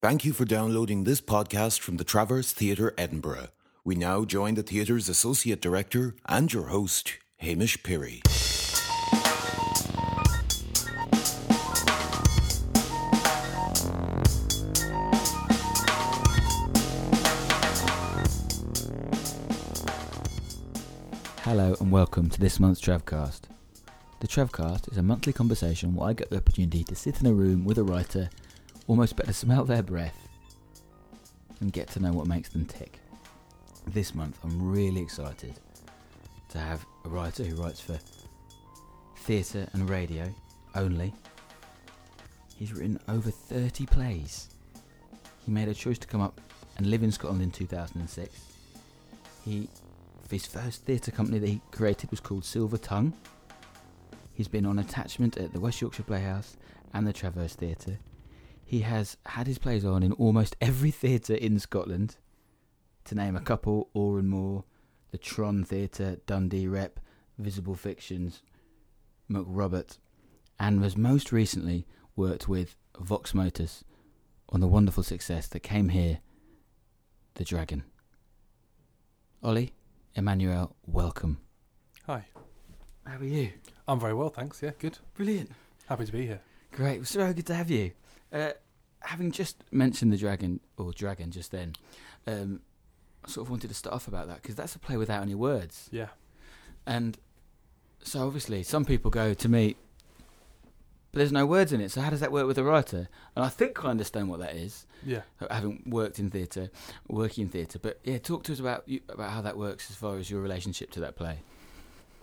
Thank you for downloading this podcast from the Traverse Theatre Edinburgh. We now join the theatre's associate director and your host, Hamish Pirie. Hello and welcome to this month's Travcast. The Travcast is a monthly conversation where I get the opportunity to sit in a room with a writer, almost better smell their breath, and get to know what makes them tick. This month I'm really excited to have a writer who writes for theatre and radio only. He's written over 30 plays. He made a choice to come up and live in Scotland in 2006. He his first theatre company that he created was called Silver Tongue. He's been on attachment at the West Yorkshire Playhouse and the Traverse Theatre. He has had his plays on in almost every theatre in Scotland, to name a couple Oran Mor, the Tron Theatre, Dundee Rep, Visible Fictions, Macrobert, and has most recently worked with Vox Motus on the wonderful success that came here, The Dragon. Ollie, Emanuel, welcome. Hi. How are you? I'm very well, thanks. Yeah, good. Brilliant. Happy to be here. Great. It's so good to have you. Uh, having just mentioned the dragon or dragon just then, um, I sort of wanted to start off about that because that's a play without any words. Yeah. And so obviously, some people go to me, but there's no words in it. So how does that work with a writer? And I think I understand what that is, Yeah. having worked in theatre, working in theatre. But yeah, talk to us about you, about how that works as far as your relationship to that play.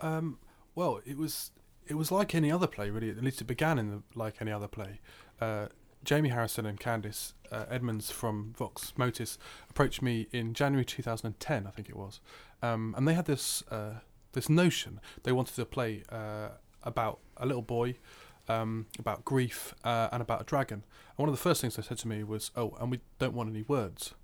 Um, well, it was it was like any other play, really. At least it began in the, like any other play. Uh, Jamie Harrison and Candice uh, Edmunds from Vox Motis approached me in January 2010, I think it was, um, and they had this uh, this notion. They wanted to play uh, about a little boy, um, about grief, uh, and about a dragon. And one of the first things they said to me was, "Oh, and we don't want any words."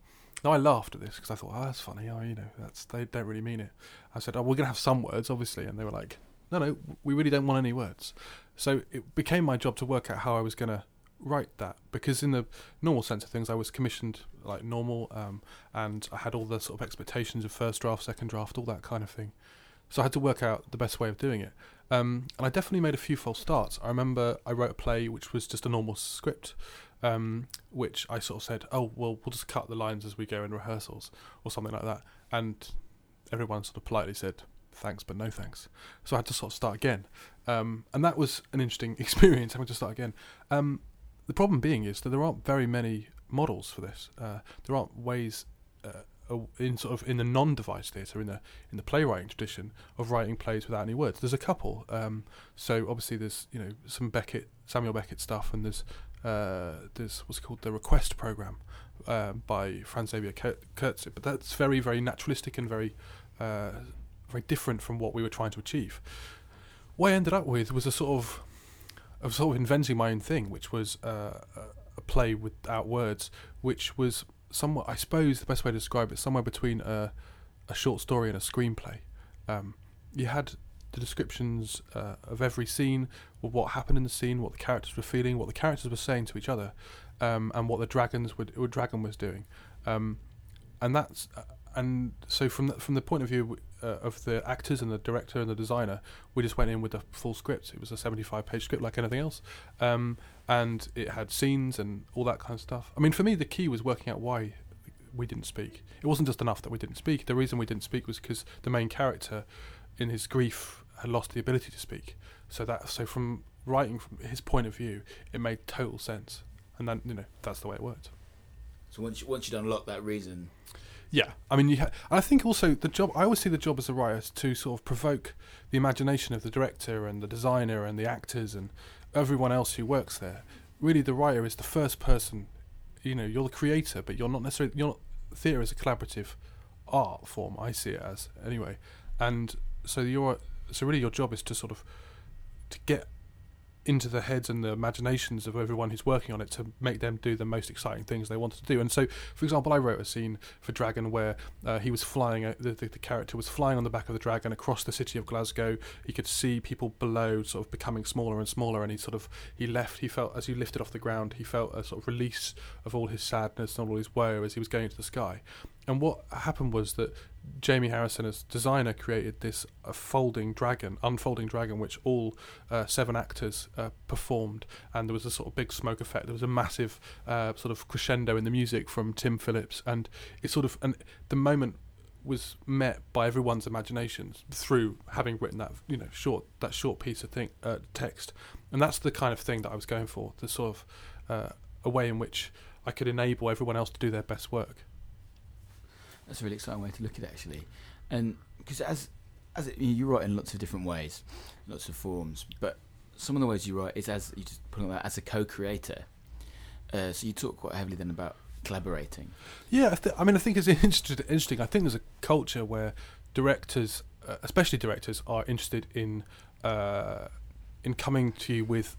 Now I laughed at this because I thought, "Oh, that's funny. Oh, you know, that's they don't really mean it." I said, "Oh, we're gonna have some words, obviously," and they were like, "No, no, we really don't want any words." So it became my job to work out how I was gonna write that because in the normal sense of things, I was commissioned like normal, um, and I had all the sort of expectations of first draft, second draft, all that kind of thing. So I had to work out the best way of doing it. Um, and I definitely made a few false starts. I remember I wrote a play which was just a normal script, um, which I sort of said, "Oh, well, we'll just cut the lines as we go in rehearsals," or something like that. And everyone sort of politely said, "Thanks, but no thanks." So I had to sort of start again, um, and that was an interesting experience having to start again. Um, the problem being is that there aren't very many models for this. Uh, there aren't ways uh, in sort of in the non-device theatre, in the in the playwriting tradition of writing plays without any words. There's a couple. Um, so obviously there's you know some Beckett, Samuel Beckett stuff, and there's uh, there's what's called the Request program um, by Franz Xaver Kroetz. But that's very very naturalistic and very uh, very different from what we were trying to achieve. What I ended up with was a sort of of sort of inventing my own thing, which was uh, a- play without words, which was somewhat, I suppose, the best way to describe it, somewhere between a, a short story and a screenplay. Um, you had the descriptions uh, of every scene, what happened in the scene, what the characters were feeling, what the characters were saying to each other, um, and what the dragons would, what dragon was doing, um, and that's uh, and so from the, from the point of view uh, of the actors and the director and the designer, we just went in with a full script. It was a seventy-five page script like anything else, um, and it had scenes and all that kind of stuff. I mean, for me, the key was working out why we didn't speak. It wasn't just enough that we didn't speak. The reason we didn't speak was because the main character, in his grief, had lost the ability to speak. So that so from writing from his point of view, it made total sense, and then you know that's the way it worked. So once you, once you'd unlocked that reason, Yeah, I mean, ha- I think also the job. I always see the job as a writer is to sort of provoke the imagination of the director and the designer and the actors and everyone else who works there. Really, the writer is the first person. You know, you're the creator, but you're not necessarily. You're not, theatre is a collaborative art form. I see it as anyway, and so your so really your job is to sort of to get into the heads and the imaginations of everyone who's working on it to make them do the most exciting things they wanted to do. And so, for example, I wrote a scene for Dragon where uh, he was flying, uh, the, the, the character was flying on the back of the dragon across the city of Glasgow. He could see people below sort of becoming smaller and smaller, and he sort of he left. He felt as he lifted off the ground, he felt a sort of release of all his sadness and all his woe as he was going into the sky. And what happened was that Jamie Harrison, as designer, created this uh, folding dragon, unfolding dragon, which all uh, seven actors uh, performed, and there was a sort of big smoke effect. There was a massive uh, sort of crescendo in the music from Tim Phillips, and it sort of and the moment was met by everyone's imaginations through having written that you know short that short piece of thing uh, text, and that's the kind of thing that I was going for. The sort of uh, a way in which I could enable everyone else to do their best work. That's a really exciting way to look at it, actually, and because as as it, you write in lots of different ways, lots of forms, but some of the ways you write is as you just put it as a co-creator. Uh, so you talk quite heavily then about collaborating. Yeah, I, th- I mean, I think it's interesting. Interesting. I think there's a culture where directors, uh, especially directors, are interested in uh, in coming to you with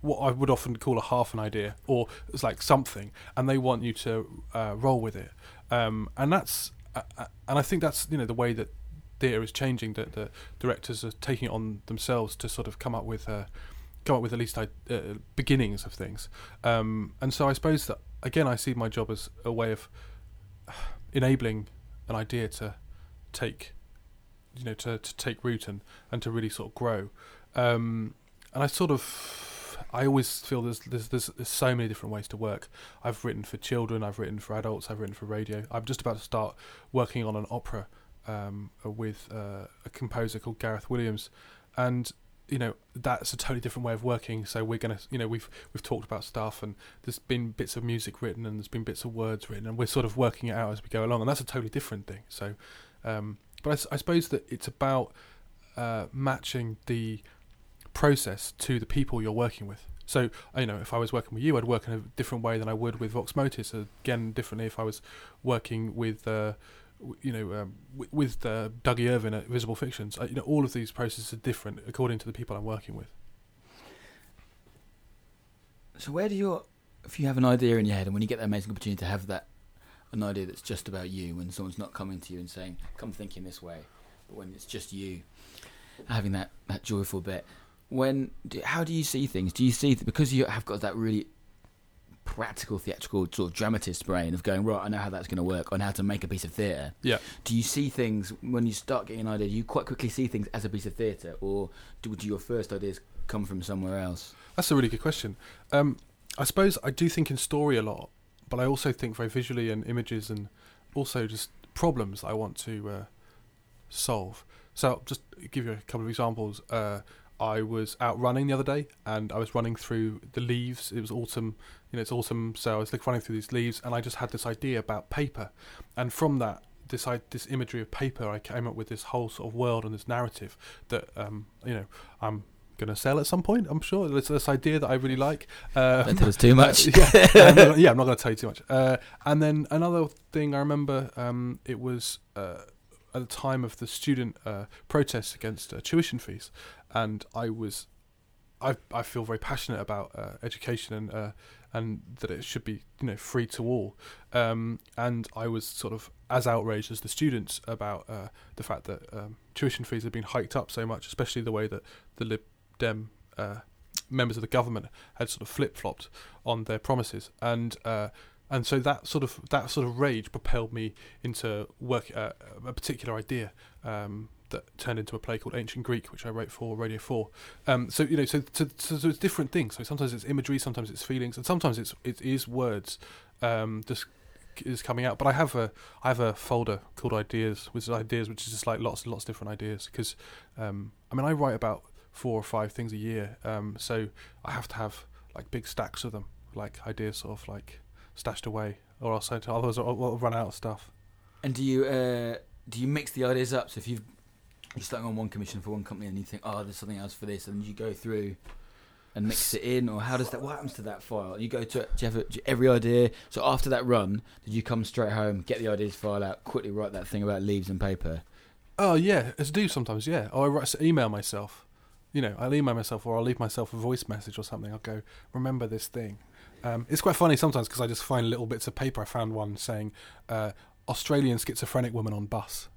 what I would often call a half an idea or it's like something, and they want you to uh, roll with it. Um, and that's uh, uh, and I think that's you know the way that theatre is changing. That the directors are taking it on themselves to sort of come up with uh, come up with at least uh, beginnings of things. Um, and so I suppose that again I see my job as a way of enabling an idea to take you know to, to take root and, and to really sort of grow. Um, and I sort of I always feel there's, there's, there's so many different ways to work. I've written for children, I've written for adults, I've written for radio. I'm just about to start working on an opera um, with uh, a composer called Gareth Williams, and you know that's a totally different way of working. So we're gonna, you know, we've we've talked about stuff, and there's been bits of music written, and there's been bits of words written, and we're sort of working it out as we go along, and that's a totally different thing. So, um, but I, I, suppose that it's about uh, matching the process to the people you're working with. So you know, if I was working with you, I'd work in a different way than I would with Vox Motus. Again, differently if I was working with. Uh, you know, um, with, with uh, Dougie Irvine at Visible Fictions, uh, you know, all of these processes are different according to the people I'm working with. So, where do you, if you have an idea in your head, and when you get that amazing opportunity to have that, an idea that's just about you, when someone's not coming to you and saying, "Come thinking this way," but when it's just you, having that that joyful bit, when do, how do you see things? Do you see th- because you have got that really practical theatrical sort of dramatist brain of going right? I know how that's going to work on how to make a piece of theatre. Yeah. Do you see things when you start getting an idea? Do you quite quickly see things as a piece of theatre, or do, do your first ideas come from somewhere else? That's a really good question. Um, I suppose I do think in story a lot, but I also think very visually and images and also just problems I want to uh, solve. So I'll just give you a couple of examples. Uh, I was out running the other day, and I was running through the leaves. It was autumn, you know, it's autumn, so I was like running through these leaves, and I just had this idea about paper, and from that, this I, this imagery of paper, I came up with this whole sort of world and this narrative that um, you know I'm going to sell at some point. I'm sure it's this idea that I really like. Uh, Don't tell us too much. yeah, I'm not, yeah, I'm not going to tell you too much. Uh, and then another thing I remember, um, it was. Uh, at the time of the student uh, protests against uh, tuition fees, and I was, I I feel very passionate about uh, education and uh, and that it should be you know free to all, um, and I was sort of as outraged as the students about uh, the fact that um, tuition fees had been hiked up so much, especially the way that the Lib Dem uh, members of the government had sort of flip flopped on their promises, and and so that sort of that sort of rage propelled me into work uh, a particular idea um, that turned into a play called Ancient Greek, which I wrote for Radio Four. Um, so you know, so, so, so, it's different things. So sometimes it's imagery, sometimes it's feelings, and sometimes it's it is words um, just is coming out. But I have a I have a folder called Ideas, which is ideas, which is just like lots and lots of different ideas. Because um, I mean, I write about four or five things a year, um, so I have to have like big stacks of them, like ideas, sort of like stashed away, or else otherwise I'll, I'll run out of stuff. And do you uh, do you mix the ideas up? So if you've you're starting on one commission for one company and you think, oh, there's something else for this, and you go through and mix it in, or how does that? What happens to that file? You go to do you have a, do you, every idea. So after that run, did you come straight home, get the ideas file out, quickly write that thing about leaves and paper? Oh yeah, as I do sometimes. Yeah, or I write email myself. You know, I'll email myself or I'll leave myself a voice message or something. I'll go, remember this thing. Um, it's quite funny sometimes because I just find little bits of paper. I found one saying, uh, Australian schizophrenic woman on bus.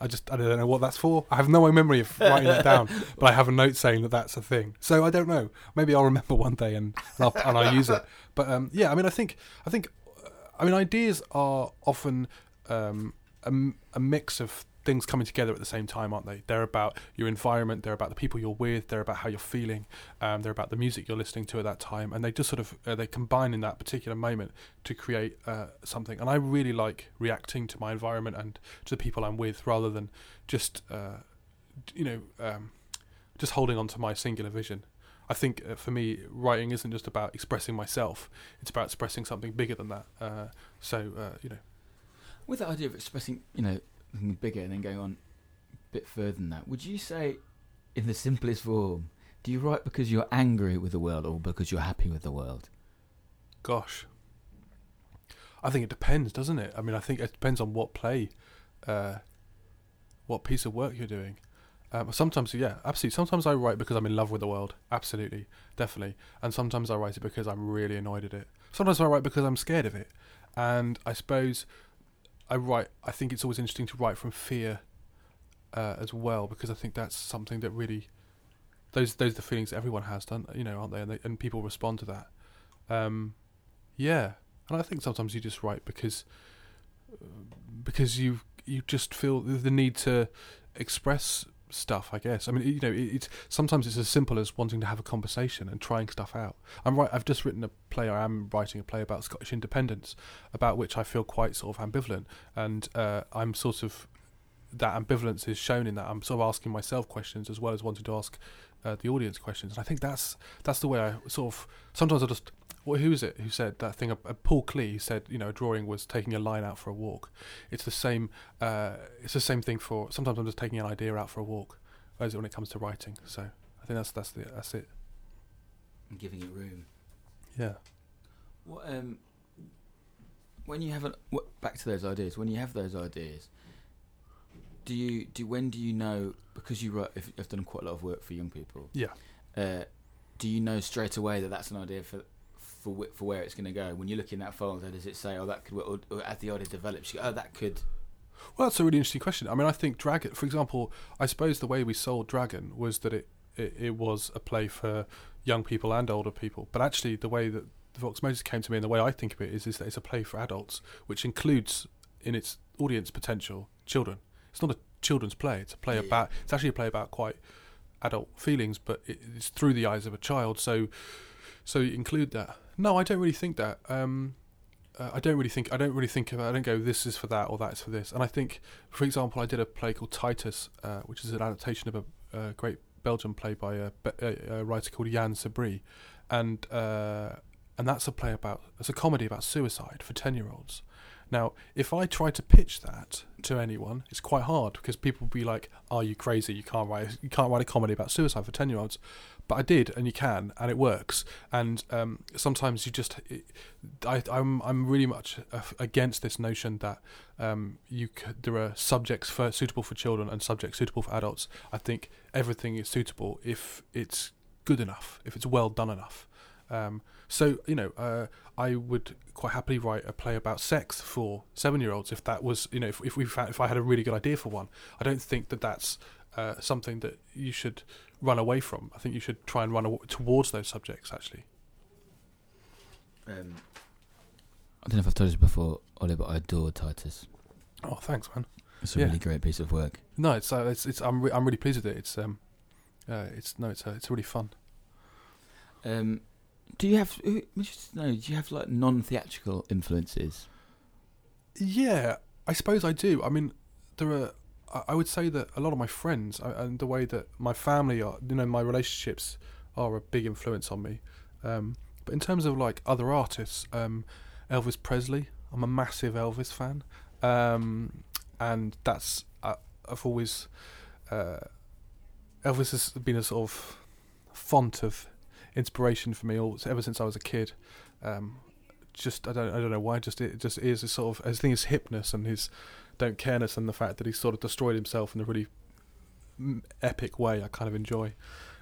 I just I don't know what that's for. I have no memory of writing that down, but I have a note saying that that's a thing. So I don't know. Maybe I'll remember one day and and I'll, and I'll use it. But um, yeah, I mean, I think I think uh, I mean ideas are often um, a, a mix of things coming together at the same time, aren't they? They're about your environment, they're about the people you're with, they're about how you're feeling, um, they're about the music you're listening to at that time, and they just sort of uh, they combine in that particular moment to create uh, something. And I really like reacting to my environment and to the people I'm with, rather than just uh, you know um, just holding on to my singular vision. I think uh, for me, writing isn't just about expressing myself; it's about expressing something bigger than that. Uh, so uh, you know, With that idea of expressing, you know, bigger and then going on a bit further than that, would you say, in the simplest form, do you write because you're angry with the world or because you're happy with the world? Gosh. I think it depends, doesn't it? I mean, I think it depends on what play, uh, what piece of work you're doing. Um, sometimes, yeah, absolutely. Sometimes I write because I'm in love with the world, absolutely, definitely. And sometimes I write it because I'm really annoyed at it. Sometimes I write because I'm scared of it. And I suppose I write. I think it's always interesting to write from fear uh, as well because I think that's something that really those those are the feelings everyone has, don't you know, aren't they? And, they, and people respond to that. Um, yeah, and I think sometimes you just write because uh, because you you just feel the need to express stuff. I guess. I mean, you know, it, it's sometimes it's as simple as wanting to have a conversation and trying stuff out. I'm right. I've just written a play. I am writing a play about Scottish independence, about which I feel quite sort of ambivalent, and uh, I'm sort of that ambivalence is shown in that I'm sort of asking myself questions as well as wanting to ask uh, the audience questions. And I think that's that's the way I sort of sometimes I just well, who is it who said that thing? Uh, Paul Klee said, you know, a drawing was taking a line out for a walk. It's the same. Uh, it's the same thing for. Sometimes I'm just taking an idea out for a walk, as when it comes to writing. So I think that's that's the that's it. And giving it room. Yeah. What um, when you have an what, back to those ideas, when you have those ideas, do you do when do you know because you write? If you've done quite a lot of work for young people, Yeah. uh, do you know straight away that that's an idea for for wh- for where it's going to go? When you look in that folder, does it say, "Oh, that could," or, or as the idea develops, go, "Oh, that could." Well, that's a really interesting question. I mean, I think Dragon, for example, I suppose the way we sold Dragon was that it, it, it was a play for young people and older people. But actually, the way that the Vox Motus came to me and the way I think of it is, is that it's a play for adults, which includes in its audience potential children. It's not a children's play. It's a play Yeah. about. It's actually a play about quite adult feelings, but it, it's through the eyes of a child. So, so you include that. No, I don't really think that. Um, uh, I don't really think I don't really think I don't go this is for that or that's for this. And I think, for example, I did a play called Titus, uh, which is an adaptation of a, great Belgian play by a, a, a writer called Jan Sobrie, and uh, and that's a play about it's a comedy about suicide for ten year olds. Now, if I try to pitch that to anyone, it's quite hard because people will be like, "Are you crazy? You can't write you can't write a comedy about suicide for ten year olds." But I did, and you can, and it works. And um, sometimes you just, it, I, I'm I'm really much against this notion that um, you c- there are subjects for suitable for children and subjects suitable for adults. I think everything is suitable if it's good enough, if it's well done enough. Um, so you know, uh, I would quite happily write a play about sex for seven-year-olds if that was, you know, if if we found, if I had a really good idea for one. I don't think that that's uh, something that you should run away from. I think you should try and run aw- towards those subjects. Actually, Um, I don't know if I've told you this before, Ollie, but I adore Titus. oh, thanks, man. It's a Yeah. really great piece of work. No, it's uh, it's it's I'm re- I'm really pleased with it. It's um, uh, it's no, it's uh, it's really fun. Um, do you have? know. Do you have like non-theatrical influences? Yeah, I suppose I do. I mean, there are. I- I would say that a lot of my friends uh, and the way that my family are, you know, my relationships are a big influence on me. Um, but in terms of like other artists, um, Elvis Presley, I'm a massive Elvis fan, um, and that's uh, I've always uh, Elvis has been a sort of font of inspiration for me all ever since I was a kid. Um, just I don't I don't know why just it just is a sort of I think his hipness and his don't careness and the fact that he sort of destroyed himself in a really mm, epic way I kind of enjoy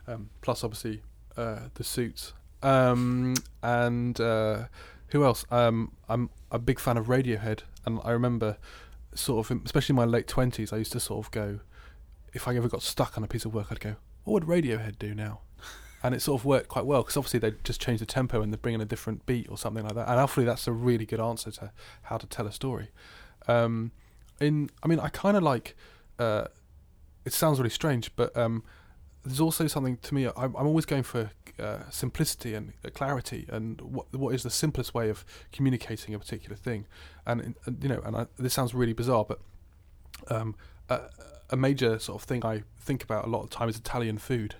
um, plus obviously uh, the suits. Um, and uh, who else? Um, I'm a big fan of Radiohead, and I remember sort of, especially in my late twenties, I used to sort of go, if I ever got stuck on a piece of work, I'd go, what would Radiohead do now? And it sort of worked quite well because obviously they just changed the tempo and they bring in a different beat or something like that. And hopefully that's a really good answer to how to tell a story. Um, in, I mean, I kind of like. Uh, it sounds really strange, but um, there's also something to me. I'm, I'm always going for uh, simplicity and uh, clarity, and what what is the simplest way of communicating a particular thing. And, and you know, and I, this sounds really bizarre, but um, a, a major sort of thing I think about a lot of time is Italian food.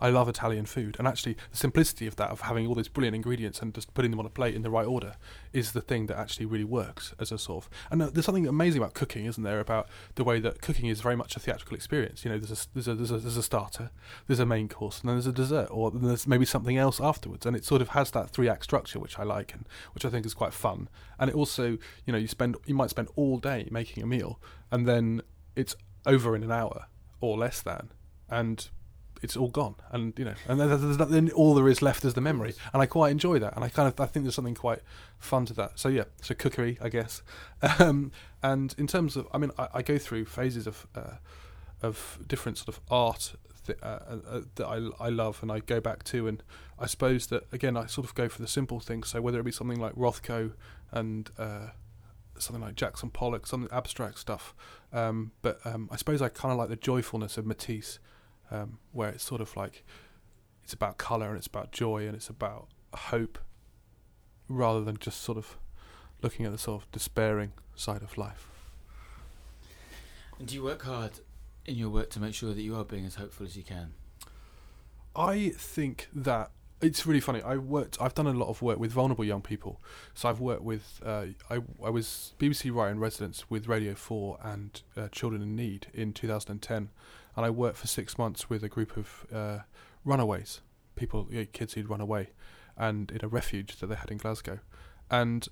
I love Italian food, and actually the simplicity of that, of having all these brilliant ingredients and just putting them on a plate in the right order, is the thing that actually really works as a sort of. And uh, there's something amazing about cooking, isn't there? About the way that cooking is very much a theatrical experience. You know, there's a there's a there's a, there's a starter, there's a main course, and then there's a dessert, or there's maybe something else afterwards, and it sort of has that three act structure, which I like and which I think is quite fun. And it also, you know, you spend you might spend all day making a meal, and then it's over in an hour or less than, and it's all gone, and you know, and then, then all there is left is the memory, and I quite enjoy that, and I kind of I think there's something quite fun to that. So yeah, so cookery, I guess, um, and in terms of, I mean, I, I go through phases of uh, of different sort of art th- uh, uh, uh, that I I love, and I go back to, and I suppose that again I sort of go for the simple things. So whether it be something like Rothko and uh, something like Jackson Pollock, some abstract stuff. Um, but um, I suppose I kind of like the joyfulness of Matisse um, where it's sort of like it's about color and it's about joy and it's about hope, rather than just sort of looking at the sort of despairing side of life. And do you work hard in your work to make sure that you are being as hopeful as you can? I think that it's really funny. I worked. I've done a lot of work with vulnerable young people. So I've worked with. Uh, I I was BBC writer in residence with Radio Four and uh, Children in Need in 2010, and I worked for six months with a group of uh, runaways, people, you know, kids who'd run away, and in a refuge that they had in Glasgow, and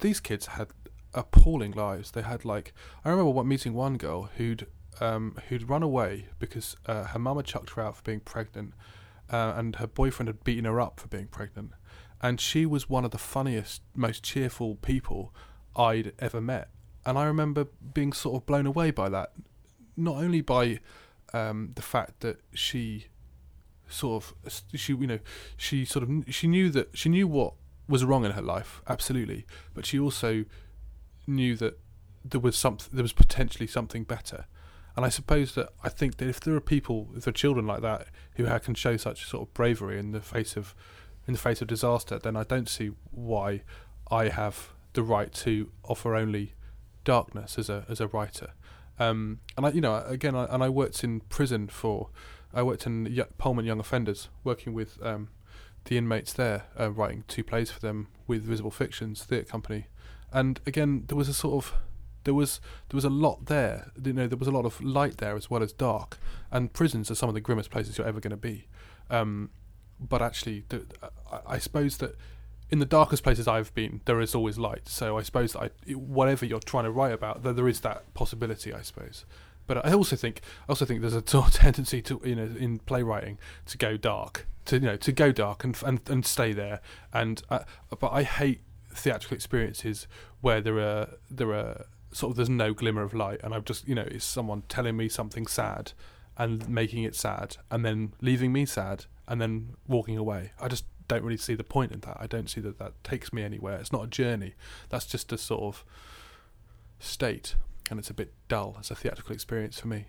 these kids had appalling lives. They had like I remember meeting one girl who'd um, who'd run away because uh, her mum had chucked her out for being pregnant uh, and her boyfriend had beaten her up for being pregnant. And she was one of the funniest, most cheerful people I'd ever met. And I remember being sort of blown away by that, not only by um, the fact that she sort of she you know she sort of she knew that she knew what was wrong in her life absolutely but she also knew that there was something there was potentially something better and I suppose that I think that if there are people, if there are children like that who can show such sort of bravery in the face of in the face of disaster, then I don't see why I have the right to offer only darkness as a as a writer. Um, and I, you know, again, I, and I worked in prison for, I worked in Polmont Young Offenders, working with um, the inmates there, uh, writing two plays for them with Visible Fictions Theatre Company, and again, there was a sort of there was there was a lot there. You know, there was a lot of light there as well as dark. And prisons are some of the grimmest places you're ever going to be. Um, but actually, I, I, suppose that in the darkest places I've been, there is always light. So I suppose that I, whatever you're trying to write about, there, there is that possibility. I suppose. But I also think I also think there's a tendency to you know in playwriting to go dark to you know to go dark and and, and stay there and uh, but I hate theatrical experiences where there are there are sort of there's no glimmer of light, and I'm just you know it's someone telling me something sad and making it sad, and then leaving me sad, and then walking away. I just don't really see the point in that. I don't see that that takes me anywhere. It's not a journey. That's just a sort of state, and it's a bit dull as a theatrical experience for me.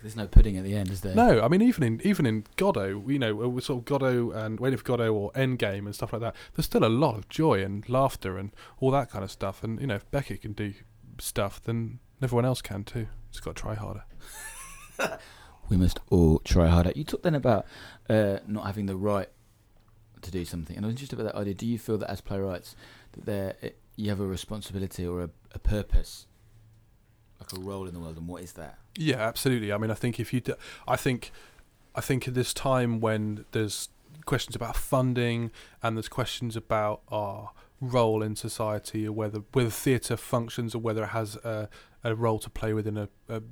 There's no pudding at the end, is there? No, I mean even in even in Godot, you know, with sort of Godot and Waiting for Godot or Endgame and stuff like that. There's still a lot of joy and laughter and all that kind of stuff. And you know, if Beckett can do stuff, then everyone else can too. Just got to try harder. we must all try harder. You talked then about uh, not having the right to do something, and I was interested about that idea. Do you feel that as playwrights that there eh, you have a responsibility or a, a purpose, like a role in the world, and what is that? Yeah, absolutely. I mean, I think if you, do, I think, I think at this time when there's questions about funding and there's questions about our role in society or whether whether theatre functions or whether it has a, a role to play within a, a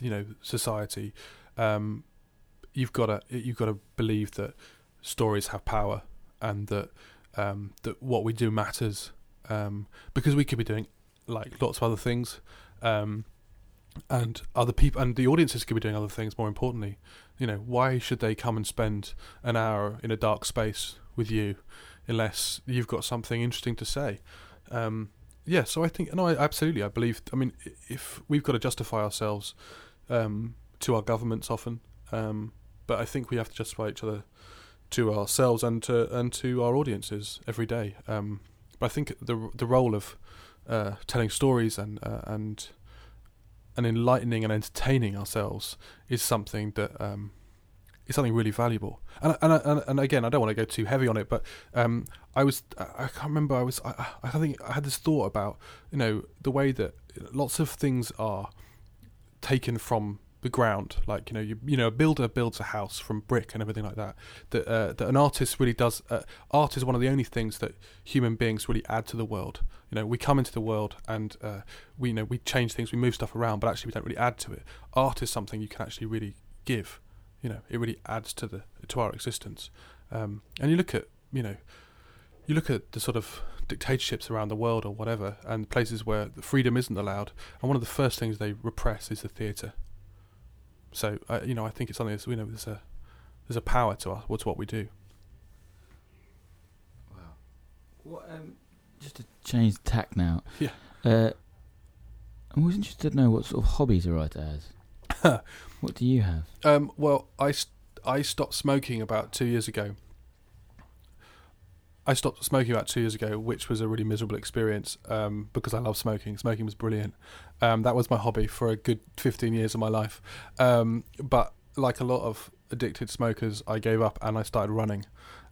you know society um, you've got to you've got to believe that stories have power and that um, that what we do matters um, because we could be doing like lots of other things um, and other people and the audiences could be doing other things more importantly. You know why should they come and spend an hour in a dark space with you unless you've got something interesting to say? Um, yeah so i think no I, absolutely i believe i mean if we've got to justify ourselves um, to our governments often um, but i think we have to justify each other to ourselves and to and to our audiences every day um, but i think the the role of uh, telling stories and uh, and and enlightening and entertaining ourselves is something that um, is something really valuable. And and and, and again, I don't want to go too heavy on it, but um, I was I can't remember I was I, I think I had this thought about you know the way that lots of things are taken from the ground. Like you know, you you know, a builder builds a house from brick and everything like that. That uh, that an artist really does. Uh, art is one of the only things that human beings really add to the world. You know, we come into the world and uh, we you know we change things, we move stuff around, but actually we don't really add to it. Art is something you can actually really give. You know, it really adds to the to our existence. Um, and you look at you know, you look at the sort of dictatorships around the world or whatever, and places where freedom isn't allowed, and one of the first things they repress is the theatre so uh, you know, I think it's something that's you know there's a there's a power to us. What's what we do. Wow. What um, just to change tack now. Yeah. Uh, I'm always interested to know what sort of hobbies a writer has. what do you have? Um, well, I st- I stopped smoking about two years ago. I stopped smoking about two years ago, which was a really miserable experience um, because I love smoking. Smoking was brilliant. Um, that was my hobby for a good 15 years of my life. Um, but like a lot of addicted smokers, I gave up and I started running.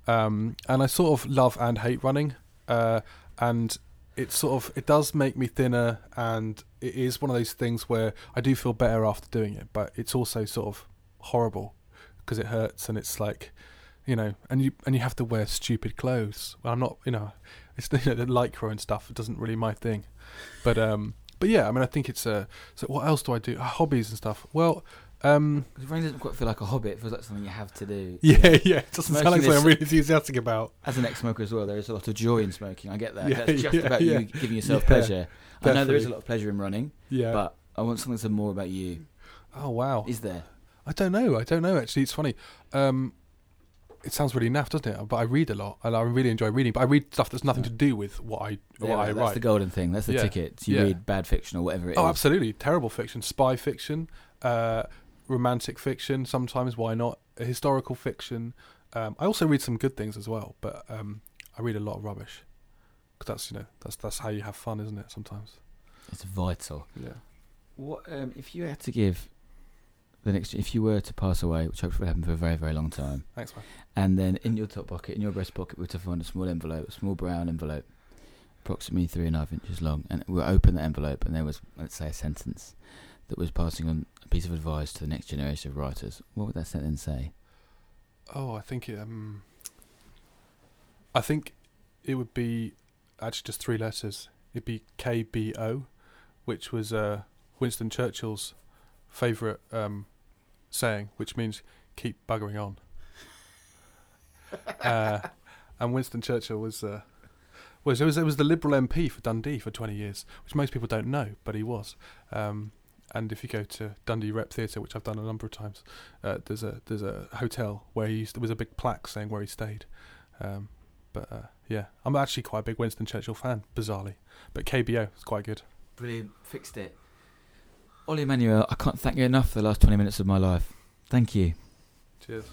Um, and I sort of love and hate running. Uh, and it sort of it does make me thinner, and it is one of those things where I do feel better after doing it. But it's also sort of horrible because it hurts, and it's like you know, and you and you have to wear stupid clothes. Well, I'm not, you know, it's you know, the lycra and stuff. It doesn't really my thing, but um, but yeah, I mean, I think it's a. So what else do I do? Uh, hobbies and stuff. Well, um, running doesn't quite feel like a hobby. It feels like something you have to do. Yeah, yeah. yeah. It doesn't sound like something I'm really enthusiastic about. As an ex-smoker as well, there is a lot of joy in smoking. I get that. Yeah, That's just yeah, about you giving yourself pleasure. I know there is a lot of pleasure in running, Yeah. but I want something that's more about you. oh wow. Is there? I don't know. I don't know. Actually, it's funny. Um, it sounds really naff, doesn't it? But I read a lot, and I really enjoy reading. But I read stuff that's nothing to do with what I what I that's write. the golden thing. That's the Yeah, ticket. You yeah. read bad fiction or whatever it is. Oh, absolutely. Terrible fiction, spy fiction, uh, romantic fiction. Sometimes, why not? Historical fiction. Um, I also read some good things as well, but um, I read a lot of rubbish. Because that's you know that's that's how you have fun, isn't it? Sometimes. It's vital. Yeah. What um, if you had to give the next? If you were to pass away, which hopefully will happen for a very, very long time, Thanks, man. and then in your top pocket, in your breast pocket, were to find a small envelope, a small brown envelope, approximately three and a half inches long, and we'll open the envelope, and there was, let's say, a sentence that was passing on a piece of advice to the next generation of writers. What would that sentence say? Oh, I think it, um, I think it would be actually just three letters. It'd be KBO, which was uh, Winston Churchill's favourite um, saying, which means keep buggering on. uh, and Winston Churchill was, uh, was it was was the Liberal MP for Dundee for twenty years, which most people don't know, but he was. Um, and if you go to Dundee Rep Theatre, which I've done a number of times, uh, there's a there's a hotel where he used, there was a big plaque saying where he stayed. Um, but uh, yeah, I'm actually quite a big Winston Churchill fan, bizarrely. But KBO is quite good. Brilliant, fixed it. Ollie Emanuel, I can't thank you enough for the last 20 minutes of my life. Thank you. Cheers.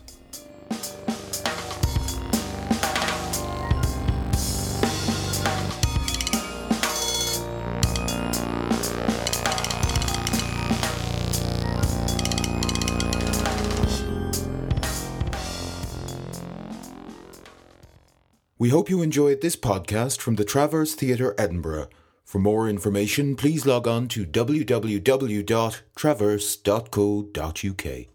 We hope you enjoyed this podcast from the Traverse Theatre Edinburgh. For more information, please log on to www.traverse.co.uk.